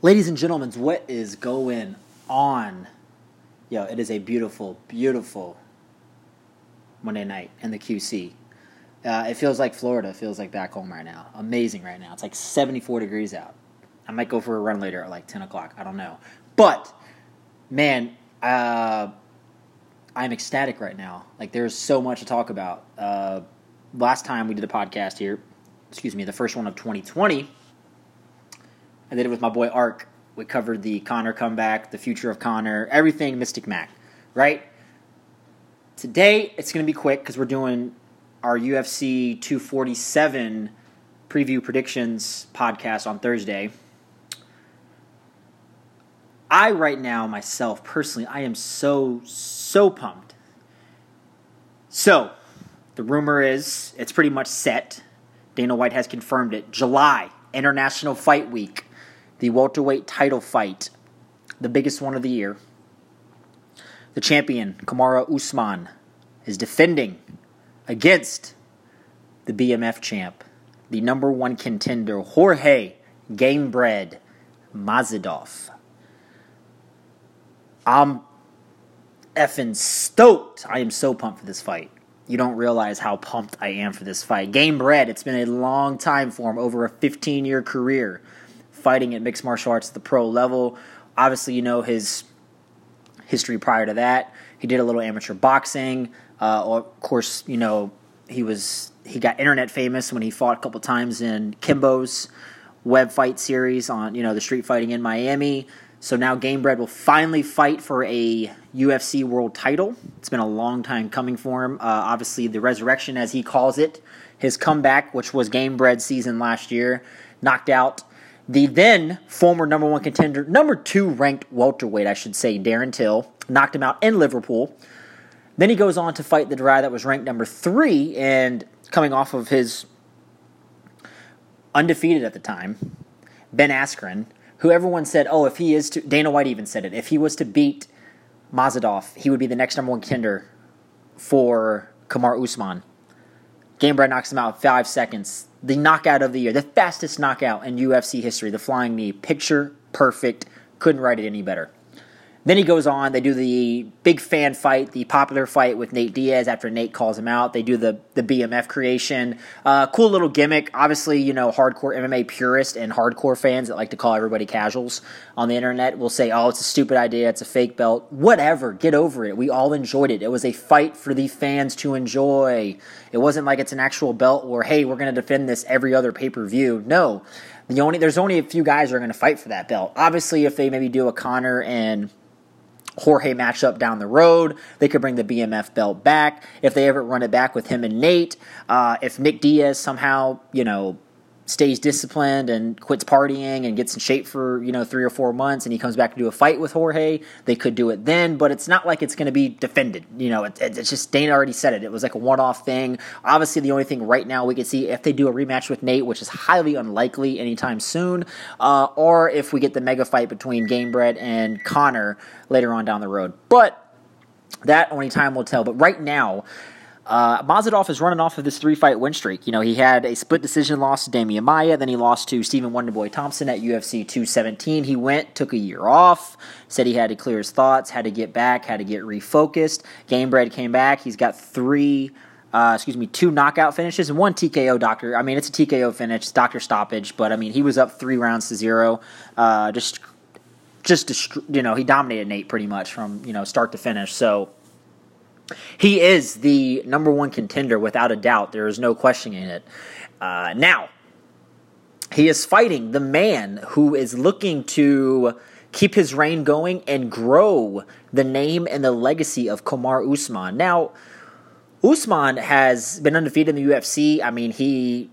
Ladies and gentlemen, what is going on? Yo, it is a beautiful, beautiful Monday night in the QC. Uh, it feels like Florida. It feels like back home right now. Amazing right now. It's like 74 degrees out. I might go for a run later at like 10 o'clock. I don't know. But, man, uh, I'm ecstatic right now. Like, there's so much to talk about. Uh, last time we did a podcast here, excuse me, the first one of 2020 I did it with my boy Ark. We covered the Conor comeback, the future of Conor, everything Mystic Mac, right? Today it's going to be quick because we're doing our UFC 247 preview predictions podcast on Thursday. I right now myself personally, I am so so pumped. So, the rumor is it's pretty much set. Dana White has confirmed it. July International Fight Week the welterweight title fight, the biggest one of the year. The champion, Kamara Usman, is defending against the BMF champ, the number one contender, Jorge Gamebred Masvidal. I'm effing stoked. I am so pumped for this fight. You don't realize how pumped I am for this fight. Gamebred, it's been a long time for him, over a 15 year career fighting at mixed martial arts at the pro level. Obviously, you know his history prior to that. He did a little amateur boxing. Uh, of course, you know he was he got internet famous when he fought a couple times in Kimbo's web fight series on you know the street fighting in Miami. So now Gamebred will finally fight for a UFC world title. It's been a long time coming for him. Uh, obviously, the resurrection, as he calls it, his comeback, which was Gamebred season last year, knocked out the then former number one contender, number two ranked welterweight, I should say, Darren Till, knocked him out in Liverpool. Then he goes on to fight the guy that was ranked number three and coming off of his undefeated at the time, Ben Askren, who everyone said, oh, if he is to, Dana White even said it, if he was to beat Masvidal, he would be the next number one contender for Kamar Usman. Gamebred knocks him out five seconds the knockout of the year, the fastest knockout in UFC history, the flying knee. Picture perfect. Couldn't write it any better. Then he goes on. They do the big fan fight, the popular fight with Nate Diaz after Nate calls him out. They do the the BMF creation. Uh, cool little gimmick. Obviously, you know, hardcore MMA purists and hardcore fans that like to call everybody casuals on the internet will say, "Oh, it's a stupid idea. It's a fake belt. Whatever. Get over it. We all enjoyed it. It was a fight for the fans to enjoy. It wasn't like it's an actual belt where, hey, we're going to defend this every other pay per view. No." The only there's only a few guys that are going to fight for that belt. Obviously, if they maybe do a Conor and Jorge matchup down the road. They could bring the BMF belt back if they ever run it back with him and Nate. Uh, if Nick Diaz somehow, you know, stays disciplined and quits partying and gets in shape for you know three or four months and he comes back to do a fight with Jorge, they could do it then. But it's not like it's going to be defended. You know, it, it's just Dana already said it. It was like a one-off thing. Obviously, the only thing right now we could see if they do a rematch with Nate, which is highly unlikely anytime soon, uh, or if we get the mega fight between Gamebred and Conor later on down the road. But that only time will tell. But right now. Uh, is running off of this three fight win streak. You know, he had a split decision loss to Demian Maia, then he lost to Stephen Wonderboy Thompson at UFC 217. He went, took a year off, said he had to clear his thoughts, had to get back, had to get refocused. Gamebred came back. He's got three. Uh, excuse me, two knockout finishes and one TKO doctor. I mean, it's a TKO finish, doctor stoppage, but I mean, he was up three rounds to zero. Uh, just, just you know, he dominated Nate pretty much from you know start to finish. So he is the number one contender without a doubt. There is no questioning it. Uh, now, he is fighting the man who is looking to keep his reign going and grow the name and the legacy of Kamaru Usman. Now, Usman has been undefeated in the UFC. I mean, he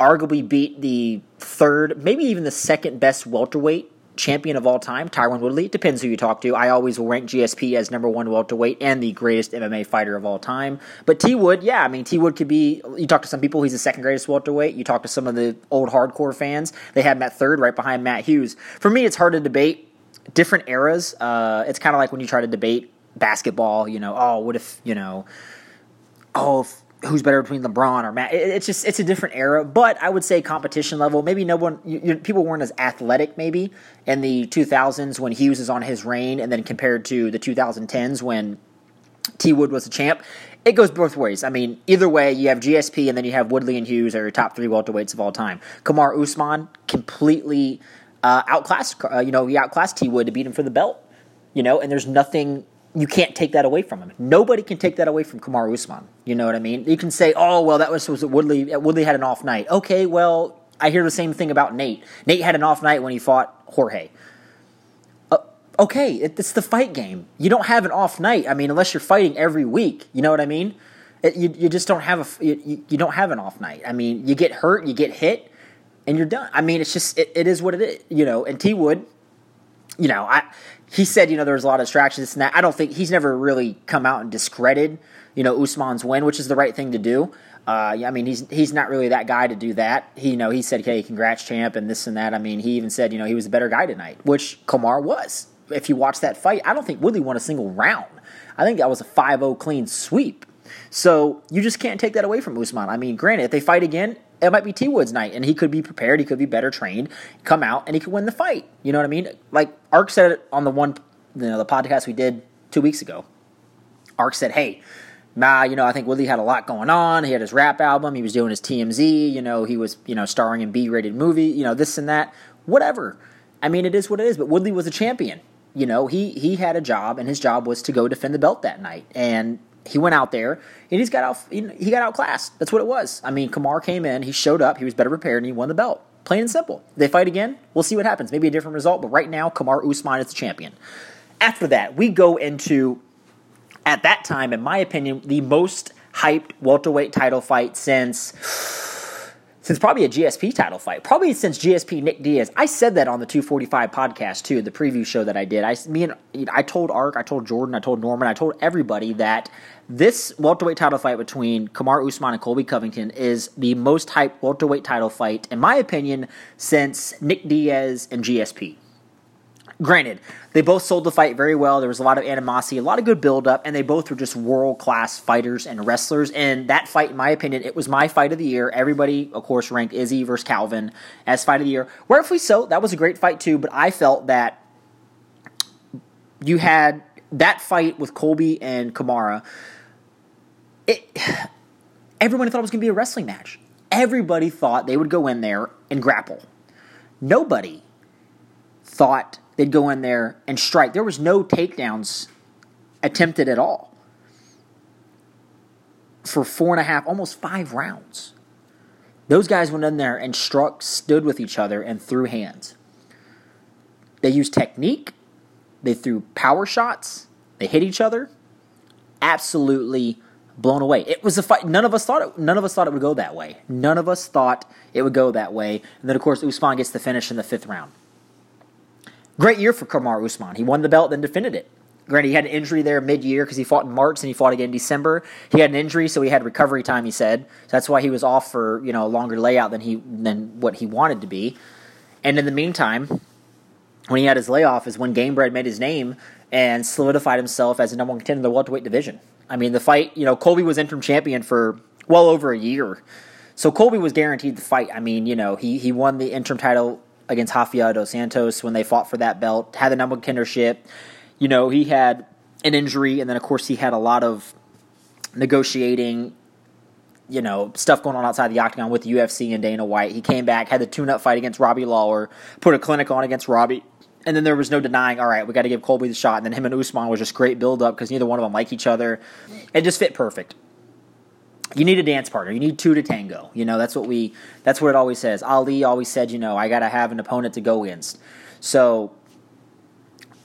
arguably beat the third, maybe even the second best welterweight champion of all time, Tyron Woodley. Depends who you talk to. I always will rank GSP as number one welterweight and the greatest MMA fighter of all time. But T Wood, yeah, I mean T Wood could be. You talk to some people, he's the second greatest welterweight. You talk to some of the old hardcore fans, they have him at third, right behind Matt Hughes. For me, it's hard to debate different eras. Uh, it's kind of like when you try to debate basketball. You know, oh, what if you know, oh. If, who's better between LeBron or Matt. It, it's just it's a different era, but I would say competition level. Maybe no one you, you, people weren't as athletic maybe in the 2000s when Hughes is on his reign, and then compared to the 2010s when T Wood was a champ. It goes both ways. I mean, either way, you have GSP and then you have Woodley and Hughes are your top three welterweights of all time. Kamar Usman completely uh, outclassed. Uh, you know, he outclassed T Wood to beat him for the belt. You know, and there's nothing you can't take that away from him. Nobody can take that away from Kamaru Usman. You know what I mean? You can say, "Oh, well, that was was Woodley. Woodley had an off night." Okay, well, I hear the same thing about Nate. Nate had an off night when he fought Jorge. Uh, okay, it, it's the fight game. You don't have an off night. I mean, unless you're fighting every week. You know what I mean? It, you you just don't have a you, you don't have an off night. I mean, you get hurt, you get hit, and you're done. I mean, it's just it, it is what it is. You know, and T Wood, you know, I he said, you know, there was a lot of distractions and that. I don't think he's never really come out and discredited, you know, Usman's win, which is the right thing to do. Uh, I mean, he's he's not really that guy to do that. He, you know, he said, "Hey, congrats, champ," and this and that. I mean, he even said, you know, he was a better guy tonight, which Kamar was. If you watch that fight, I don't think Woodley won a single round. I think that was a 5-0 clean sweep. So you just can't take that away from Usman. I mean, granted, if they fight again, it might be T Wood's night, and he could be prepared. He could be better trained, come out, and he could win the fight. You know what I mean? Like Ark said it on the one, you know, the podcast we did two weeks ago. Ark said, "Hey, nah, you know, I think Woodley had a lot going on. He had his rap album. He was doing his TMZ. You know, he was, you know, starring in B-rated movie. You know, this and that. Whatever. I mean, it is what it is. But Woodley was a champion. You know, he he had a job, and his job was to go defend the belt that night. And he went out there and he's got out he got outclassed. That's what it was. I mean, Kamar came in, he showed up, he was better prepared, and he won the belt. Plain and simple. They fight again. We'll see what happens. Maybe a different result, but right now, Kamar Usman is the champion. After that, we go into at that time, in my opinion, the most hyped welterweight title fight since since probably a GSP title fight, probably since GSP Nick Diaz. I said that on the 245 podcast too, the preview show that I did. I me and I told Ark, I told Jordan, I told Norman, I told everybody that this welterweight title fight between Kamar Usman and Colby Covington is the most hyped welterweight title fight, in my opinion, since Nick Diaz and GSP. Granted, they both sold the fight very well. There was a lot of animosity, a lot of good build-up, and they both were just world-class fighters and wrestlers. And that fight, in my opinion, it was my fight of the year. Everybody, of course, ranked Izzy versus Kelvin as fight of the year. Rightfully so. That was a great fight too. But I felt that you had that fight with Colby and Kamara. It, everyone thought it was going to be a wrestling match. Everybody thought they would go in there and grapple. Nobody thought they'd go in there and strike. There was no takedowns attempted at all for four and a half, almost five rounds. Those guys went in there and struck, stood with each other, and threw hands. They used technique. They threw power shots. They hit each other. Absolutely blown away. It was a fight. None of us thought it. None of us thought it would go that way. None of us thought it would go that way. And then, of course, Usman gets the finish in the fifth round. Great year for Kamar Usman. He won the belt, then defended it. Granted, he had an injury there mid-year because he fought in March and he fought again in December. He had an injury, so he had recovery time. He said so that's why he was off for you know a longer layout than he than what he wanted to be. And in the meantime, when he had his layoff, is when Gamebred made his name and solidified himself as the number one contender in the welterweight division. I mean, the fight, you know, Colby was interim champion for well over a year, so Colby was guaranteed the fight. I mean, you know, he he won the interim title against Rafael dos Anjos when they fought for that belt, had the number one contendership. You know, he had an injury, and then, of course, he had a lot of negotiating, you know, stuff going on outside the octagon with the UFC and Dana White. He came back, had the tune up fight against Robbie Lawler, put a clinic on against Robbie. And then there was no denying, all right, we got to give Colby the shot. And then him and Usman was just great build up because neither one of them like each other. It just fit perfect you need a dance partner. You need two to tango. You know, that's what we that's what it always says. Ali always said, you know, I got to have an opponent to go against. So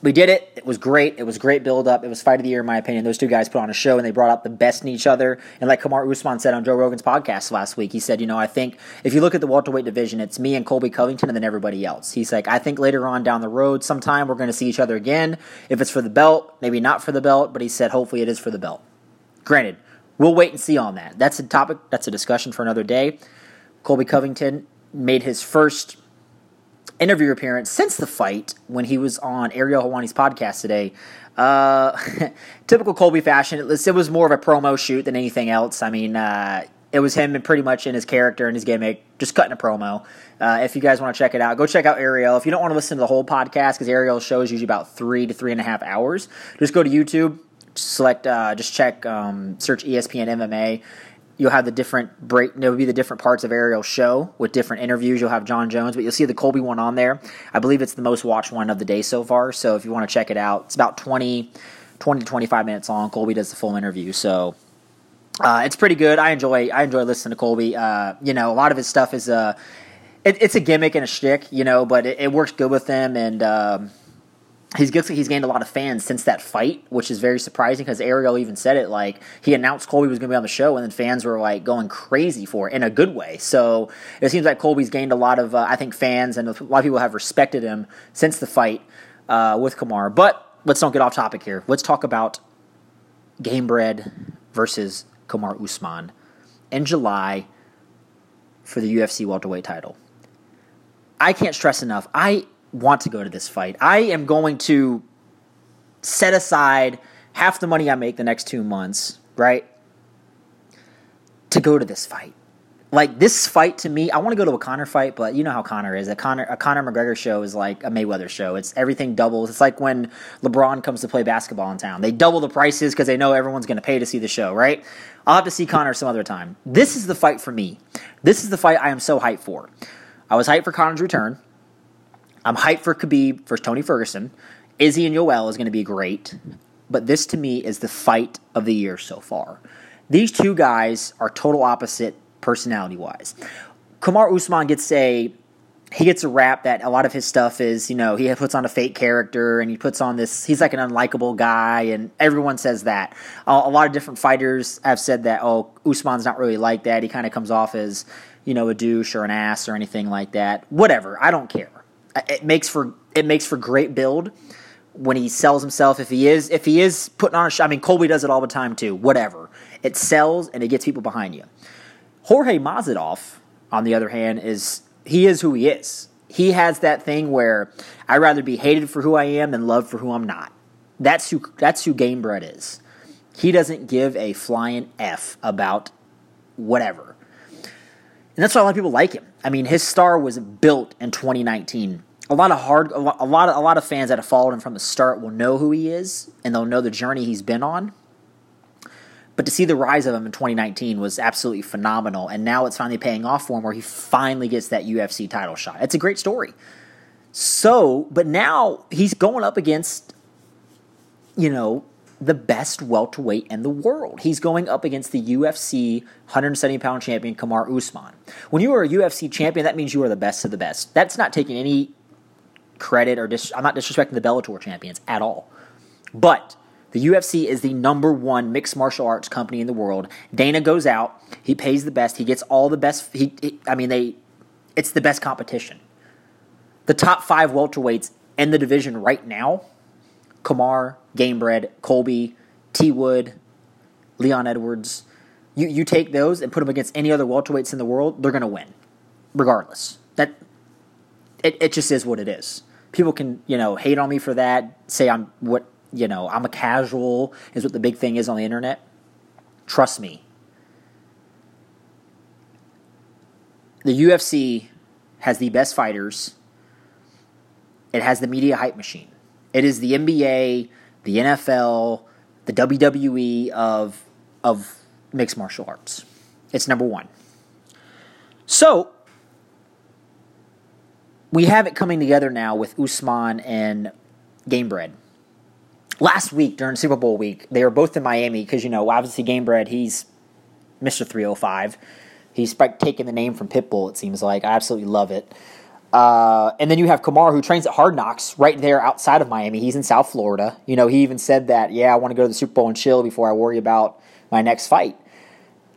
we did it. It was great. It was great build up. It was fight of the year in my opinion. Those two guys put on a show and they brought out the best in each other. And like Kamar Usman said on Joe Rogan's podcast last week, he said, you know, I think if you look at the welterweight division, it's me and Colby Covington and then everybody else. He's like, I think later on down the road, sometime we're going to see each other again. If it's for the belt, maybe not for the belt, but he said hopefully it is for the belt. Granted, We'll wait and see on that. That's a topic, that's a discussion for another day. Colby Covington made his first interview appearance since the fight when he was on Ariel Helwani's podcast today. Uh, typical Colby fashion. It was, it was more of a promo shoot than anything else. I mean, uh, it was him and pretty much in his character and his gimmick, just cutting a promo. Uh, if you guys want to check it out, go check out Ariel. If you don't want to listen to the whole podcast, because Ariel's show is usually about three to three and a half hours, just go to YouTube, select, uh, just check, um, search ESPN MMA. You'll have the different break. Will be the different parts of Ariel's show with different interviews. You'll have Jon Jones, but you'll see the Colby one on there. I believe it's the most watched one of the day so far. So if you want to check it out, it's about 20, 20 to 25 minutes long. Colby does the full interview. So uh, it's pretty good. I enjoy I enjoy listening to Colby. Uh, you know, a lot of his stuff is uh, it, it's a gimmick and a shtick, you know, but it, it works good with him, and um, he's he's gained a lot of fans since that fight, which is very surprising because Ariel even said it like he announced Colby was going to be on the show, and then fans were like going crazy for it in a good way. So it seems like Colby's gained a lot of uh, I think fans, and a lot of people have respected him since the fight uh, with Kamaru. But let's don't get off topic here. Let's talk about Gamebred versus Kamaru Usman in July for the UFC welterweight title. I can't stress enough. I want to go to this fight. I am going to set aside half the money I make the next two months, right, to go to this fight like this fight to me, I want to go to a Conor fight, but you know how Conor is. A Conor a Conor McGregor show is like a Mayweather show. It's everything doubles. It's like when LeBron comes to play basketball in town. They double the prices because they know everyone's going to pay to see the show, right? I'll have to see Conor some other time. This is the fight for me. This is the fight I am so hyped for. I was hyped for Conor's return. I'm hyped for Khabib for Tony Ferguson. Izzy and Yoel is going to be great, but this to me is the fight of the year so far. These two guys are total opposite personality wise. Kamaru Usman gets a he gets a rap that a lot of his stuff is, you know, he puts on a fake character and he puts on this, he's like an unlikable guy, and everyone says that. Uh, a lot of different fighters have said that, oh, Usman's not really like that. He kind of comes off as, you know, a douche or an ass or anything like that. Whatever, I don't care. It makes for it makes for great build when he sells himself. If he is if he is putting on a show, I mean, Colby does it all the time too. Whatever, it sells and it gets people behind you. Jorge Masvidal, on the other hand, is he is who he is. He has that thing where I'd rather be hated for who I am than loved for who I'm not. That's who that's who Gamebred is. He doesn't give a flying f about whatever, and that's why a lot of people like him. I mean, his star was built in 2019. A lot of hard, a lot, of, a lot of fans that have followed him from the start will know who he is, and they'll know the journey he's been on. But to see the rise of him in 2019 was absolutely phenomenal. And now it's finally paying off for him where he finally gets that UFC title shot. It's a great story. So, but now he's going up against, you know, the best welterweight in the world. He's going up against the UFC 170 pound champion, Kamar Usman. When you are a UFC champion, that means you are the best of the best. That's not taking any credit or dis- I'm not disrespecting the Bellator champions at all. But the UFC is the number one mixed martial arts company in the world. Dana goes out, he pays the best, he gets all the best. He, he I mean, they, it's the best competition. The top five welterweights in the division right now: Kamar, Gamebred, Colby, T. Wood, Leon Edwards. You you take those and put them against any other welterweights in the world, they're going to win, regardless. That it, it just is what it is. People can you know hate on me for that, say I'm what you know, I'm a casual, is what the big thing is on the internet. Trust me. The UFC has the best fighters. It has the media hype machine. It is the NBA, the NFL, the WWE of of mixed martial arts. It's number 1. So, we have it coming together now with Usman and Gamebred last week during Super Bowl week, they were both in Miami because, you know, obviously Gamebred, he's Mr. 305. He's taking the name from Pitbull, it seems like. I absolutely love it. Uh, and then you have Kamar, who trains at Hard Knocks right there outside of Miami. He's in South Florida. You know, he even said that, yeah, I want to go to the Super Bowl and chill before I worry about my next fight.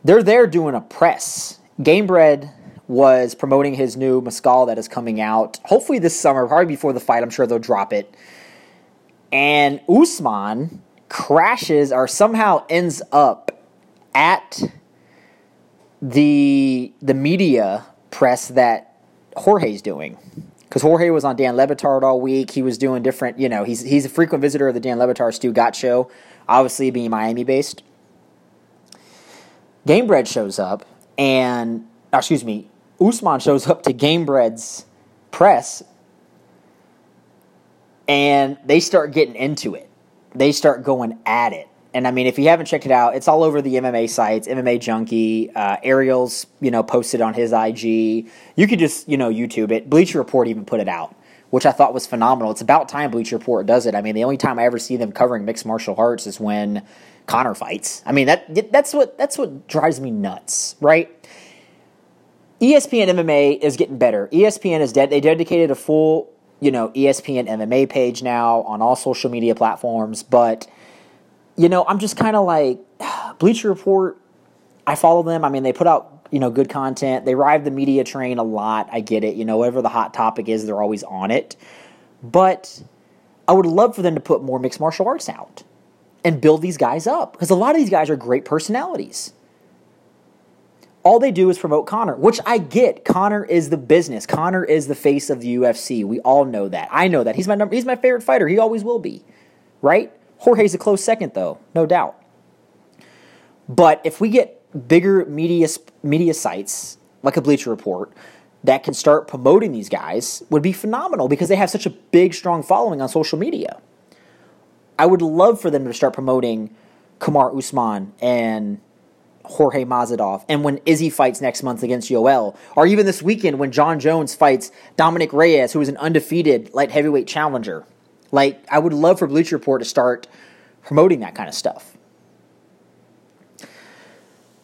They're there doing a press. Gamebred was promoting his new mezcal that is coming out, hopefully this summer, probably before the fight. I'm sure they'll drop it and Usman crashes or somehow ends up at the the media press that Jorge's doing. because Jorge was on Dan Le Batard all week. He was doing different, you know, he's he's a frequent visitor of the Dan Le Batard Stugotz show, obviously being Miami based. Gamebred shows up, and oh, excuse me, Usman shows up to Gamebred's press, and they start getting into it. They start going at it. And I mean, if you haven't checked it out, it's all over the MMA sites, MMA Junkie, uh, Ariel's, you know, posted on his IG. You could just, you know, YouTube it. Bleacher Report even put it out, which I thought was phenomenal. It's about time Bleacher Report does it. I mean, the only time I ever see them covering mixed martial arts is when Conor fights. I mean, that that's what that's what drives me nuts, right? ESPN MMA is getting better. ESPN is dead. They dedicated a full, you know, ESPN MMA page now on all social media platforms, but you know, I'm just kind of like Bleacher Report. I follow them. I mean, they put out you know good content. They ride the media train a lot. I get it. You know, whatever the hot topic is, they're always on it. But I would love for them to put more mixed martial arts out and build these guys up because a lot of these guys are great personalities. All they do is promote Conor, which I get. Conor is the business. Conor is the face of the UFC. We all know that. I know that. He's my number, he's my favorite fighter. He always will be. Right? Jorge's a close second, though, no doubt. But if we get bigger media media sites like a Bleacher Report that can start promoting these guys, would be phenomenal because they have such a big, strong following on social media. I would love for them to start promoting Kamaru Usman and Jorge Masvidal, and when Izzy fights next month against Yoel, or even this weekend when Jon Jones fights Dominick Reyes, who is an undefeated light heavyweight challenger. Like, I would love for Bleacher Report to start promoting that kind of stuff.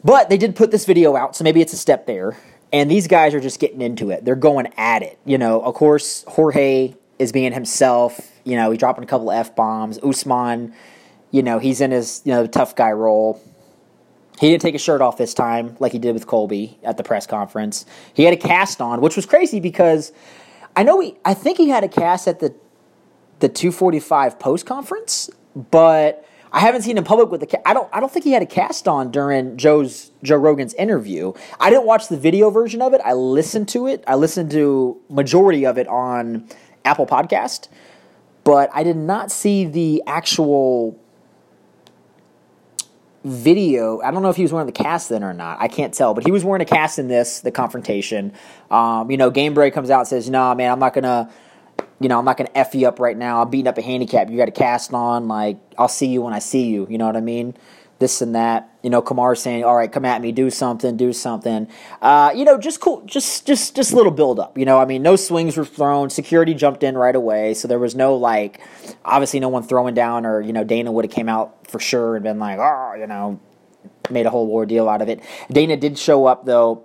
But they did put this video out, so maybe it's a step there. And these guys are just getting into it. They're going at it. You know, of course, Jorge is being himself. You know, he's dropping a couple F bombs. Usman, you know, he's in his, you know, tough guy role. He didn't take his shirt off this time like he did with Colby at the press conference. He had a cast on, which was crazy because I know he, I think he had a cast at the the 245 post conference, but I haven't seen him public with the. I don't. I don't think he had a cast on during Joe's Joe Rogan's interview. I didn't watch the video version of it. I listened to it. I listened to majority of it on Apple Podcast, but I did not see the actual video. I don't know if he was wearing the cast then or not. I can't tell, but he was wearing a cast in this, the confrontation. Um, you know, Gamebred comes out and says, "Nah, man, I'm not gonna." You know, I'm not going to F you up right now. I'm beating up a handicap. You got a cast on. Like, I'll see you when I see you. You know what I mean? This and that. You know, Kamar saying, all right, come at me, do something, do something. Uh, you know, just cool, just, just, just little build up. You know, I mean, no swings were thrown. Security jumped in right away. So there was no, like, obviously no one throwing down or, you know, Dana would have came out for sure and been like, oh, you know, made a whole ordeal out of it. Dana did show up, though,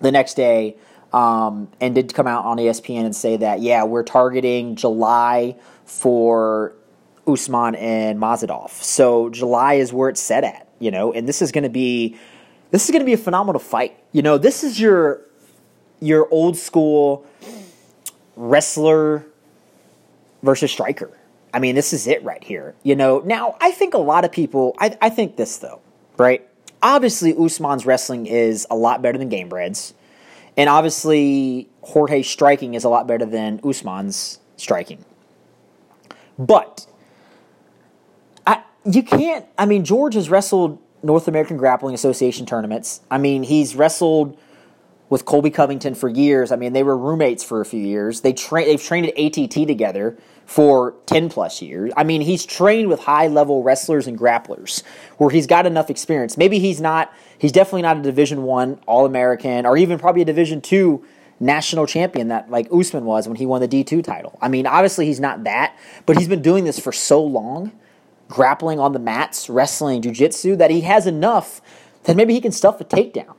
the next day um, and did come out on ESPN and say that, yeah, we're targeting July for Usman and Masvidal. So July is where it's set at, you know, and this is going to be this is going to be a phenomenal fight. You know, this is your your old school wrestler versus striker. I mean, this is it right here. You know, now I think a lot of people I, I think this though, right? Obviously Usman's wrestling is a lot better than Gamebred's. And obviously, Jorge's striking is a lot better than Usman's striking. But I, you can't. I mean, George has wrestled North American Grappling Association tournaments. I mean, he's wrestled with Colby Covington for years. I mean, they were roommates for a few years. They tra- they've trained at ATT together for 10 plus years. I mean, he's trained with high level wrestlers and grapplers where he's got enough experience. Maybe he's not, he's definitely not a Division One All American or even probably a Division Two national champion that like Usman was when he won the D2 title. I mean, obviously he's not that, but he's been doing this for so long, grappling on the mats, wrestling, jujitsu, that he has enough that maybe he can stuff a takedown.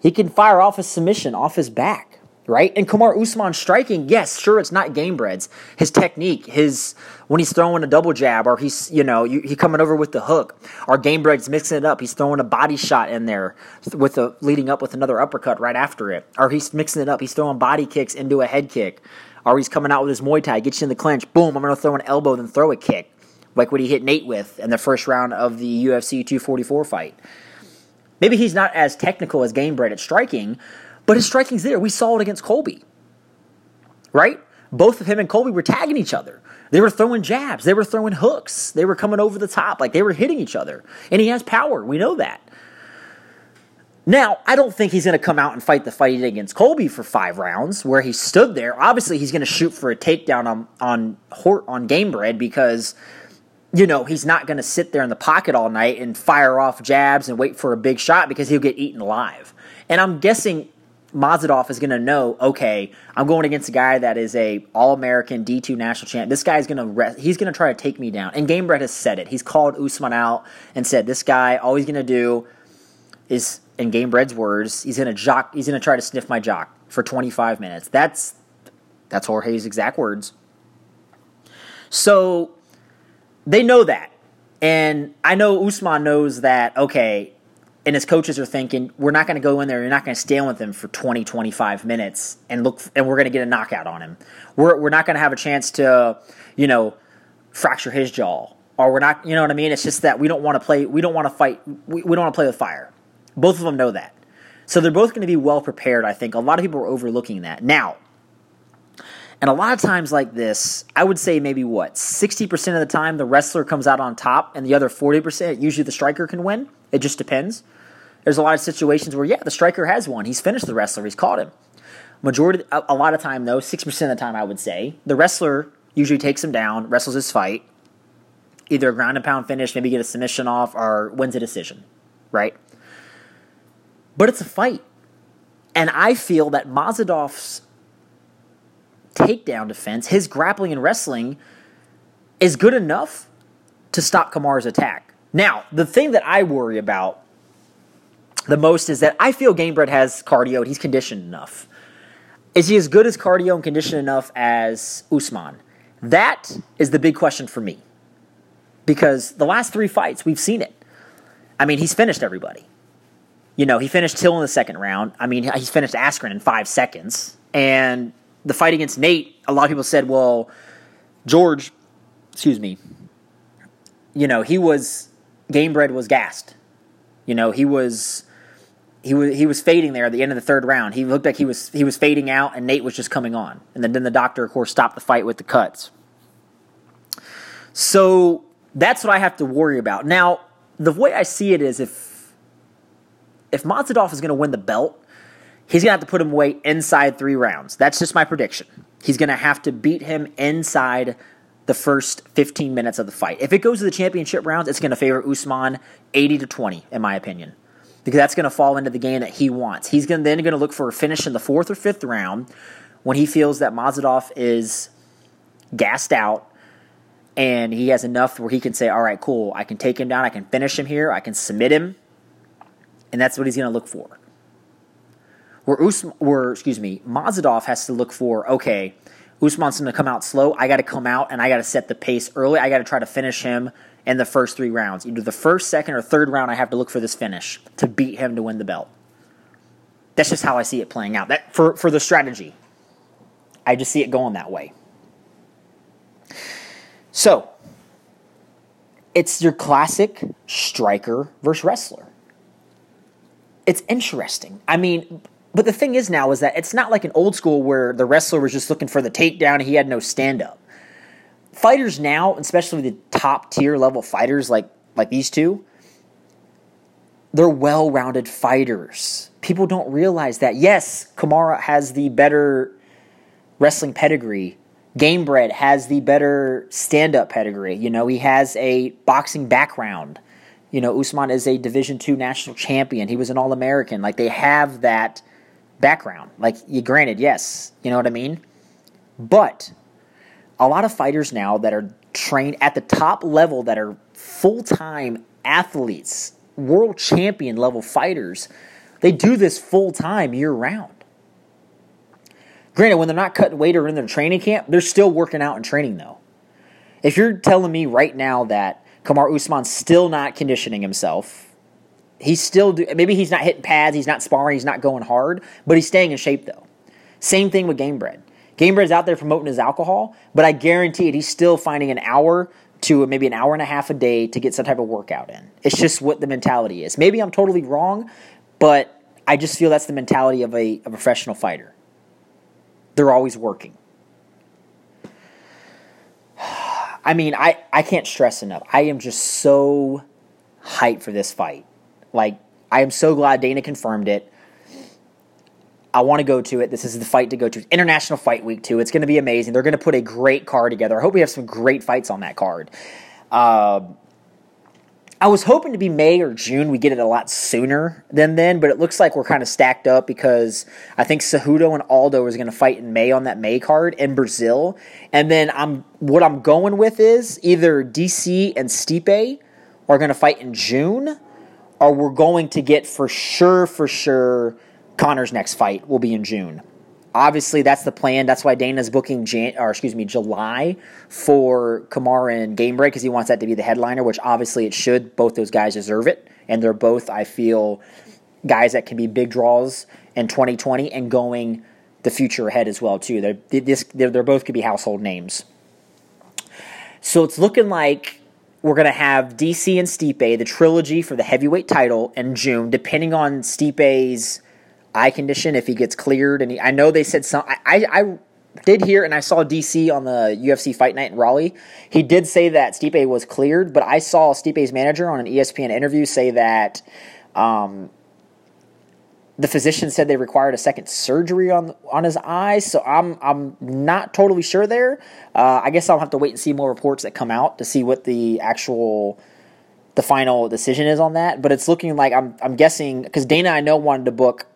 He can fire off a submission off his back right? And Kamar Usman striking, yes, sure, it's not Gamebred's. His technique, his when he's throwing a double jab, or he's you know you, he coming over with the hook, or Gamebred's mixing it up. He's throwing a body shot in there with a leading up with another uppercut right after it, or he's mixing it up. He's throwing body kicks into a head kick, or he's coming out with his Muay Thai, gets you in the clinch, boom, I'm gonna throw an elbow, then throw a kick. Like what he hit Nate with in the first round of the UFC 244 fight. Maybe he's not as technical as Gamebred at striking, but his striking's there. We saw it against Colby. right? Both of him and Colby were tagging each other. They were throwing jabs. They were throwing hooks. They were coming over the top. Like they were hitting each other. And he has power. We know that. Now, I don't think he's going to come out and fight the fight against Colby for five rounds, where he stood there. Obviously, he's going to shoot for a takedown on on on Gamebred because you know he's not going to sit there in the pocket all night and fire off jabs and wait for a big shot because he'll get eaten alive. And I'm guessing Masvidal is going to know, okay, I'm going against a guy that is a All-American D2 national champ. This guy's going to re- he's going to try to take me down. And Gamebred has said it. He's called Usman out and said this guy all he's going to do is in Gamebred's words, he's going to jock he's going to try to sniff my jock for 25 minutes. That's that's Jorge's exact words. So they know that. And I know Usman knows that, okay, and his coaches are thinking, we're not going to go in there, you're not going to stand with him for 20, 25 minutes and look, and we're going to get a knockout on him. We're, we're not going to have a chance to, you know, fracture his jaw. Or we're not, you know what I mean? It's just that we don't want to play, we don't want to fight, we, we don't want to play with fire. Both of them know that. So they're both going to be well prepared, I think. A lot of people are overlooking that. Now, and a lot of times like this, I would say maybe what, 60% of the time the wrestler comes out on top and the other 40%, usually the striker can win. It just depends. There's a lot of situations where, yeah, the striker has won. He's finished the wrestler, he's caught him. Majority, a lot of time though, 6% of the time I would say, the wrestler usually takes him down, wrestles his fight, either a ground and pound finish, maybe get a submission off, or wins a decision, right? But it's a fight. And I feel that Masvidal's takedown defense, his grappling and wrestling, is good enough to stop Kamara's attack. Now, the thing that I worry about the most is that I feel Gamebred has cardio and he's conditioned enough. Is he as good as cardio and conditioned enough as Usman? That is the big question for me. Because the last three fights, we've seen it. I mean, he's finished everybody. You know, he finished Till in the second round. I mean, he's finished Askren in five seconds. And the fight against Nate, a lot of people said, well, George, excuse me, you know, he was, Gamebred was gassed. You know, he was. He was he was fading there at the end of the third round. He looked like he was he was fading out, and Nate was just coming on. And then, then the doctor, of course, stopped the fight with the cuts. So that's what I have to worry about. Now, the way I see it is if if Masvidal is going to win the belt, he's going to have to put him away inside three rounds. That's just my prediction. He's going to have to beat him inside the first 15 minutes of the fight. If it goes to the championship rounds, it's going to favor Usman 80 to 20, in my opinion, because that's going to fall into the game that he wants. He's going to, then going to look for a finish in the fourth or fifth round when he feels that Masvidal is gassed out and he has enough where he can say, "All right, cool, I can take him down, I can finish him here, I can submit him." and that's what he's going to look for. Where Usman, where excuse me, Masvidal has to look for okay, Usman's going to come out slow. I got to come out and I got to set the pace early. I got to try to finish him in the first three rounds. Either the first, second, or third round, I have to look for this finish to beat him to win the belt. That's just how I see it playing out. That for for the strategy, I just see it going that way. So, it's your classic striker versus wrestler it's interesting. I mean, but the thing is now is that it's not like an old school where the wrestler was just looking for the takedown and he had no stand up. Fighters now, especially the top tier level fighters like like these two, they're well rounded fighters. People don't realize that. Yes, Kamara has the better wrestling pedigree. Gamebred has the better stand up pedigree. You know, he has a boxing background. You know, Usman is a Division two national champion. He was an All American. Like they have that background. Like you granted, yes, you know what I mean. But a lot of fighters now that are trained at the top level, that are full time athletes, world champion level fighters, they do this full time year round. Granted, when they're not cutting weight or in their training camp, they're still working out and training though. If you're telling me right now that Kamaru Usman's still not conditioning himself. He's still do, maybe he's not hitting pads, he's not sparring, he's not going hard, but he's staying in shape though. Same thing with game bread. Gamebred. Gamebred's out there promoting his alcohol, but I guarantee it, he's still finding an hour to maybe an hour and a half a day to get some type of workout in. It's just what the mentality is. Maybe I'm totally wrong, but I just feel that's the mentality of a, a professional fighter. They're always working. I mean, I, I can't stress enough. I am just so hyped for this fight. Like, I am so glad Dana confirmed it. I want to go to it. This is the fight to go to. International Fight Week, too. It's going to be amazing. They're going to put a great card together. I hope we have some great fights on that card. Uh, I was hoping to be May or June. We get it a lot sooner than then, but it looks like we're kind of stacked up because I think Cejudo and Aldo is going to fight in May on that May card in Brazil. And then I'm what I'm going with is either DC and Stipe are going to fight in June, or we're going to get for sure, for sure, Conor's next fight will be in June obviously that's the plan. That's why Dana's booking Jan- or excuse me July for Kamaru and Gamebred because he wants that to be the headliner, which obviously it should. Both those guys deserve it, and they're both I feel guys that can be big draws in 2020 and going the future ahead as well too. They're this they're, they're both could be household names. So it's looking like we're going to have DC and Stipe, the trilogy for the heavyweight title in June, depending on Stipe's eye condition if he gets cleared. And he, I know they said some. I, I, I did hear and I saw DC on the UFC Fight Night in Raleigh. He did say that Stipe was cleared, but I saw Stipe's manager on an ESPN interview say that um, the physician said they required a second surgery on on his eyes. So I'm I'm not totally sure there. Uh, I guess I'll have to wait and see more reports that come out to see what the actual the final decision is on that. But it's looking like I'm I'm guessing because Dana I know wanted to book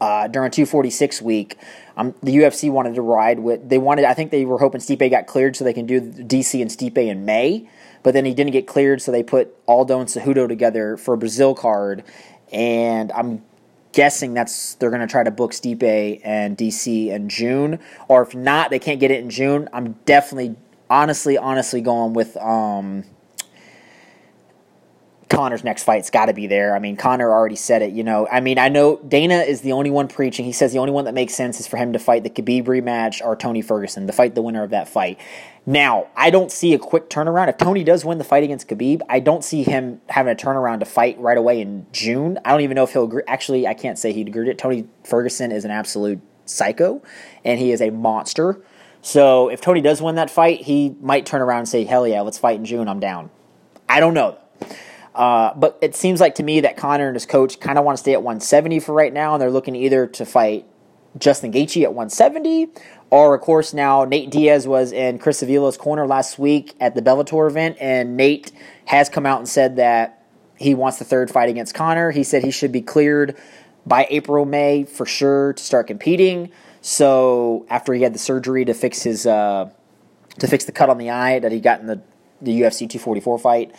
uh, during 246 week. Um, the UFC wanted to ride with. They wanted. I think they were hoping Stipe got cleared so they can do DC and Stipe in May. But then he didn't get cleared, so they put Aldo and Cejudo together for a Brazil card. And I'm guessing that's they're going to try to book Stipe and DC in June. Or if not, they can't get it in June. I'm definitely, honestly, honestly going with um, Conor's next fight's got to be there. I mean, Conor already said it. You know, I mean, I know Dana is the only one preaching. He says the only one that makes sense is for him to fight the Khabib rematch or Tony Ferguson to fight the winner of that fight. Now, I don't see a quick turnaround. If Tony does win the fight against Khabib, I don't see him having a turnaround to fight right away in June. I don't even know if he'll agree. Actually, I can't say he'd agree it. Tony Ferguson is an absolute psycho, and he is a monster. So if Tony does win that fight, he might turn around and say, "Hell yeah, let's fight in June. I'm down." I don't know. Uh, but it seems like to me that Conor and his coach kind of want to stay at 170 for right now, and they're looking either to fight Justin Gaethje at 170, or of course now Nate Diaz was in Chris Avila's corner last week at the Bellator event, and Nate has come out and said that he wants the third fight against Conor. He said he should be cleared by April May for sure to start competing. So after he had the surgery to fix his uh, to fix the cut on the eye that he got in the the UFC 244 fight.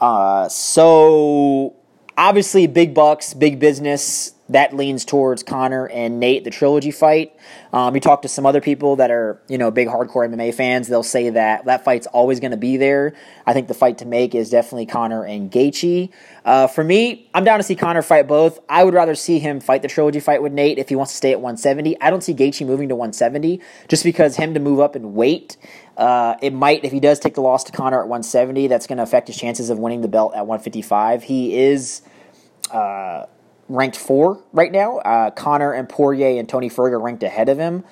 Uh, so obviously, big bucks, big business. That leans towards Conor and Nate, the trilogy fight. Um, you talk to some other people that are, you know, big hardcore MMA fans. They'll say that that fight's always going to be there. I think the fight to make is definitely Conor and Gaethje. Uh, for me, I'm down to see Conor fight both. I would rather see him fight the trilogy fight with Nate if he wants to stay at 170. I don't see Gaethje moving to 170 just because him to move up in weight uh, it might, if he does take the loss to Conor at 170, that's going to affect his chances of winning the belt at 155. He is uh, ranked four right now. Uh, Conor and Poirier and Tony Ferg are ranked ahead of him.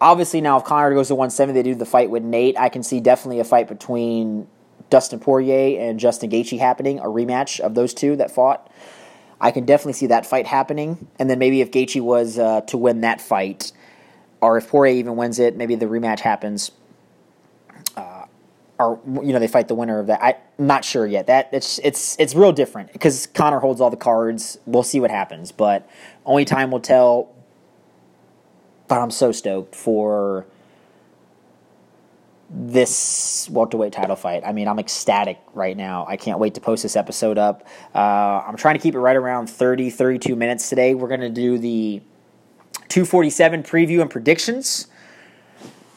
Obviously, now if Conor goes to 170, they do the fight with Nate. I can see definitely a fight between Dustin Poirier and Justin Gaethje happening, a rematch of those two that fought. I can definitely see that fight happening. And then maybe if Gaethje was uh, to win that fight, or if Poirier even wins it, maybe the rematch happens or you know they fight the winner of that. I, am not sure yet. That it's it's it's real different because Conor holds all the cards. We'll see what happens, but only time will tell. But I'm so stoked for this welterweight title fight. I mean, I'm ecstatic right now. I can't wait to post this episode up. Uh, I'm trying to keep it right around 30, 32 minutes today. We're going to do the 247 preview and predictions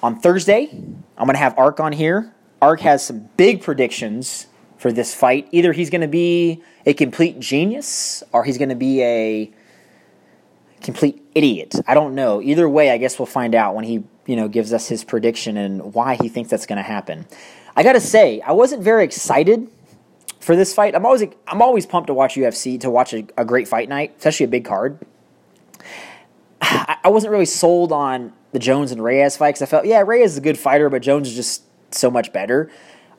on Thursday. I'm going to have Ark on here Ark has some big predictions for this fight. Either he's going to be a complete genius or he's going to be a complete idiot. I don't know. Either way, I guess we'll find out when he, you know, gives us his prediction and why he thinks that's going to happen. I got to say, I wasn't very excited for this fight. I'm always I'm always pumped to watch UFC to watch a, a great fight night, especially a big card. I, I wasn't really sold on the Jones and Reyes fight because I felt, yeah, Reyes is a good fighter, but Jones is just so much better.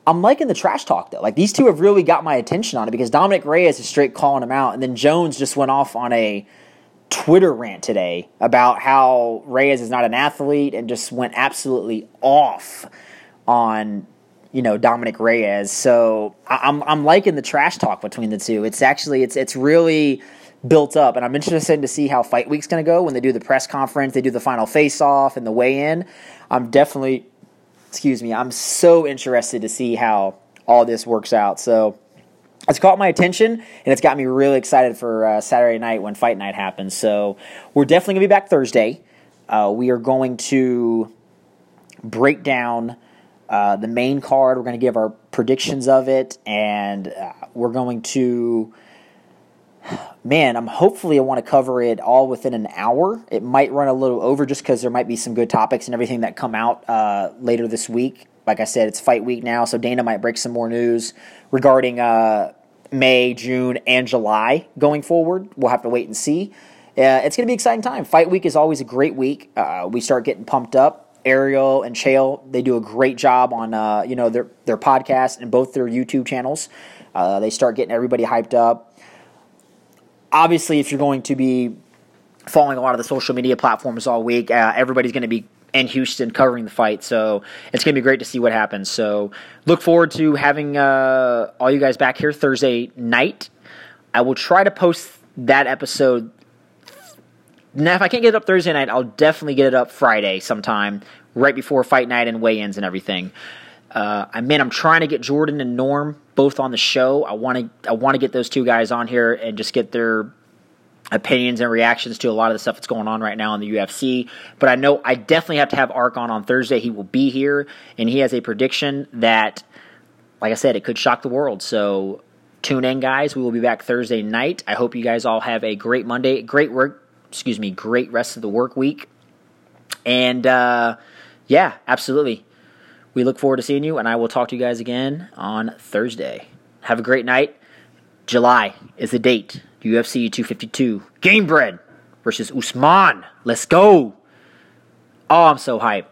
I'm liking the trash talk though. Like these two have really got my attention on it because Dominick Reyes is straight calling him out, and then Jones just went off on a Twitter rant today about how Reyes is not an athlete and just went absolutely off on you know Dominick Reyes. So I'm I'm liking the trash talk between the two. It's actually it's it's really built up, and I'm interested to see how Fight Week's going to go when they do the press conference, they do the final face off and the weigh in. I'm definitely, excuse me, I'm so interested to see how all this works out. So it's caught my attention and it's got me really excited for uh, Saturday night when fight night happens. So we're definitely going to be back Thursday. Uh, we are going to break down uh, the main card. We're going to give our predictions of it, and uh, we're going to. Man, I'm hopefully I want to cover it all within an hour. It might run a little over just because there might be some good topics and everything that come out uh, later this week. Like I said, it's fight week now, so Dana might break some more news regarding uh, May, June, and July going forward. We'll have to wait and see. Uh, it's going to be an exciting time. Fight week is always a great week. Uh, we start getting pumped up. Ariel and Chael, they do a great job on uh, you know their their podcast and both their YouTube channels. Uh, they start getting everybody hyped up. Obviously, if you're going to be following a lot of the social media platforms all week, uh, everybody's going to be in Houston covering the fight. So it's going to be great to see what happens. So look forward to having uh, all you guys back here Thursday night. I will try to post that episode. Now, if I can't get it up Thursday night, I'll definitely get it up Friday sometime, right before fight night and weigh-ins and everything. Uh, I mean, I'm trying to get Jordan and Norm both on the show. I want to, I want to get those two guys on here and just get their opinions and reactions to a lot of the stuff that's going on right now in the UFC. But I know I definitely have to have Ark on on Thursday. He will be here, and he has a prediction that, like I said, it could shock the world. So tune in, guys. We will be back Thursday night. I hope you guys all have a great Monday, great work. Excuse me, great rest of the work week. And uh, yeah, absolutely. We look forward to seeing you, and I will talk to you guys again on Thursday. Have a great night. July is the date. UFC 252. Gamebred versus Usman. Let's go. Oh, I'm so hyped.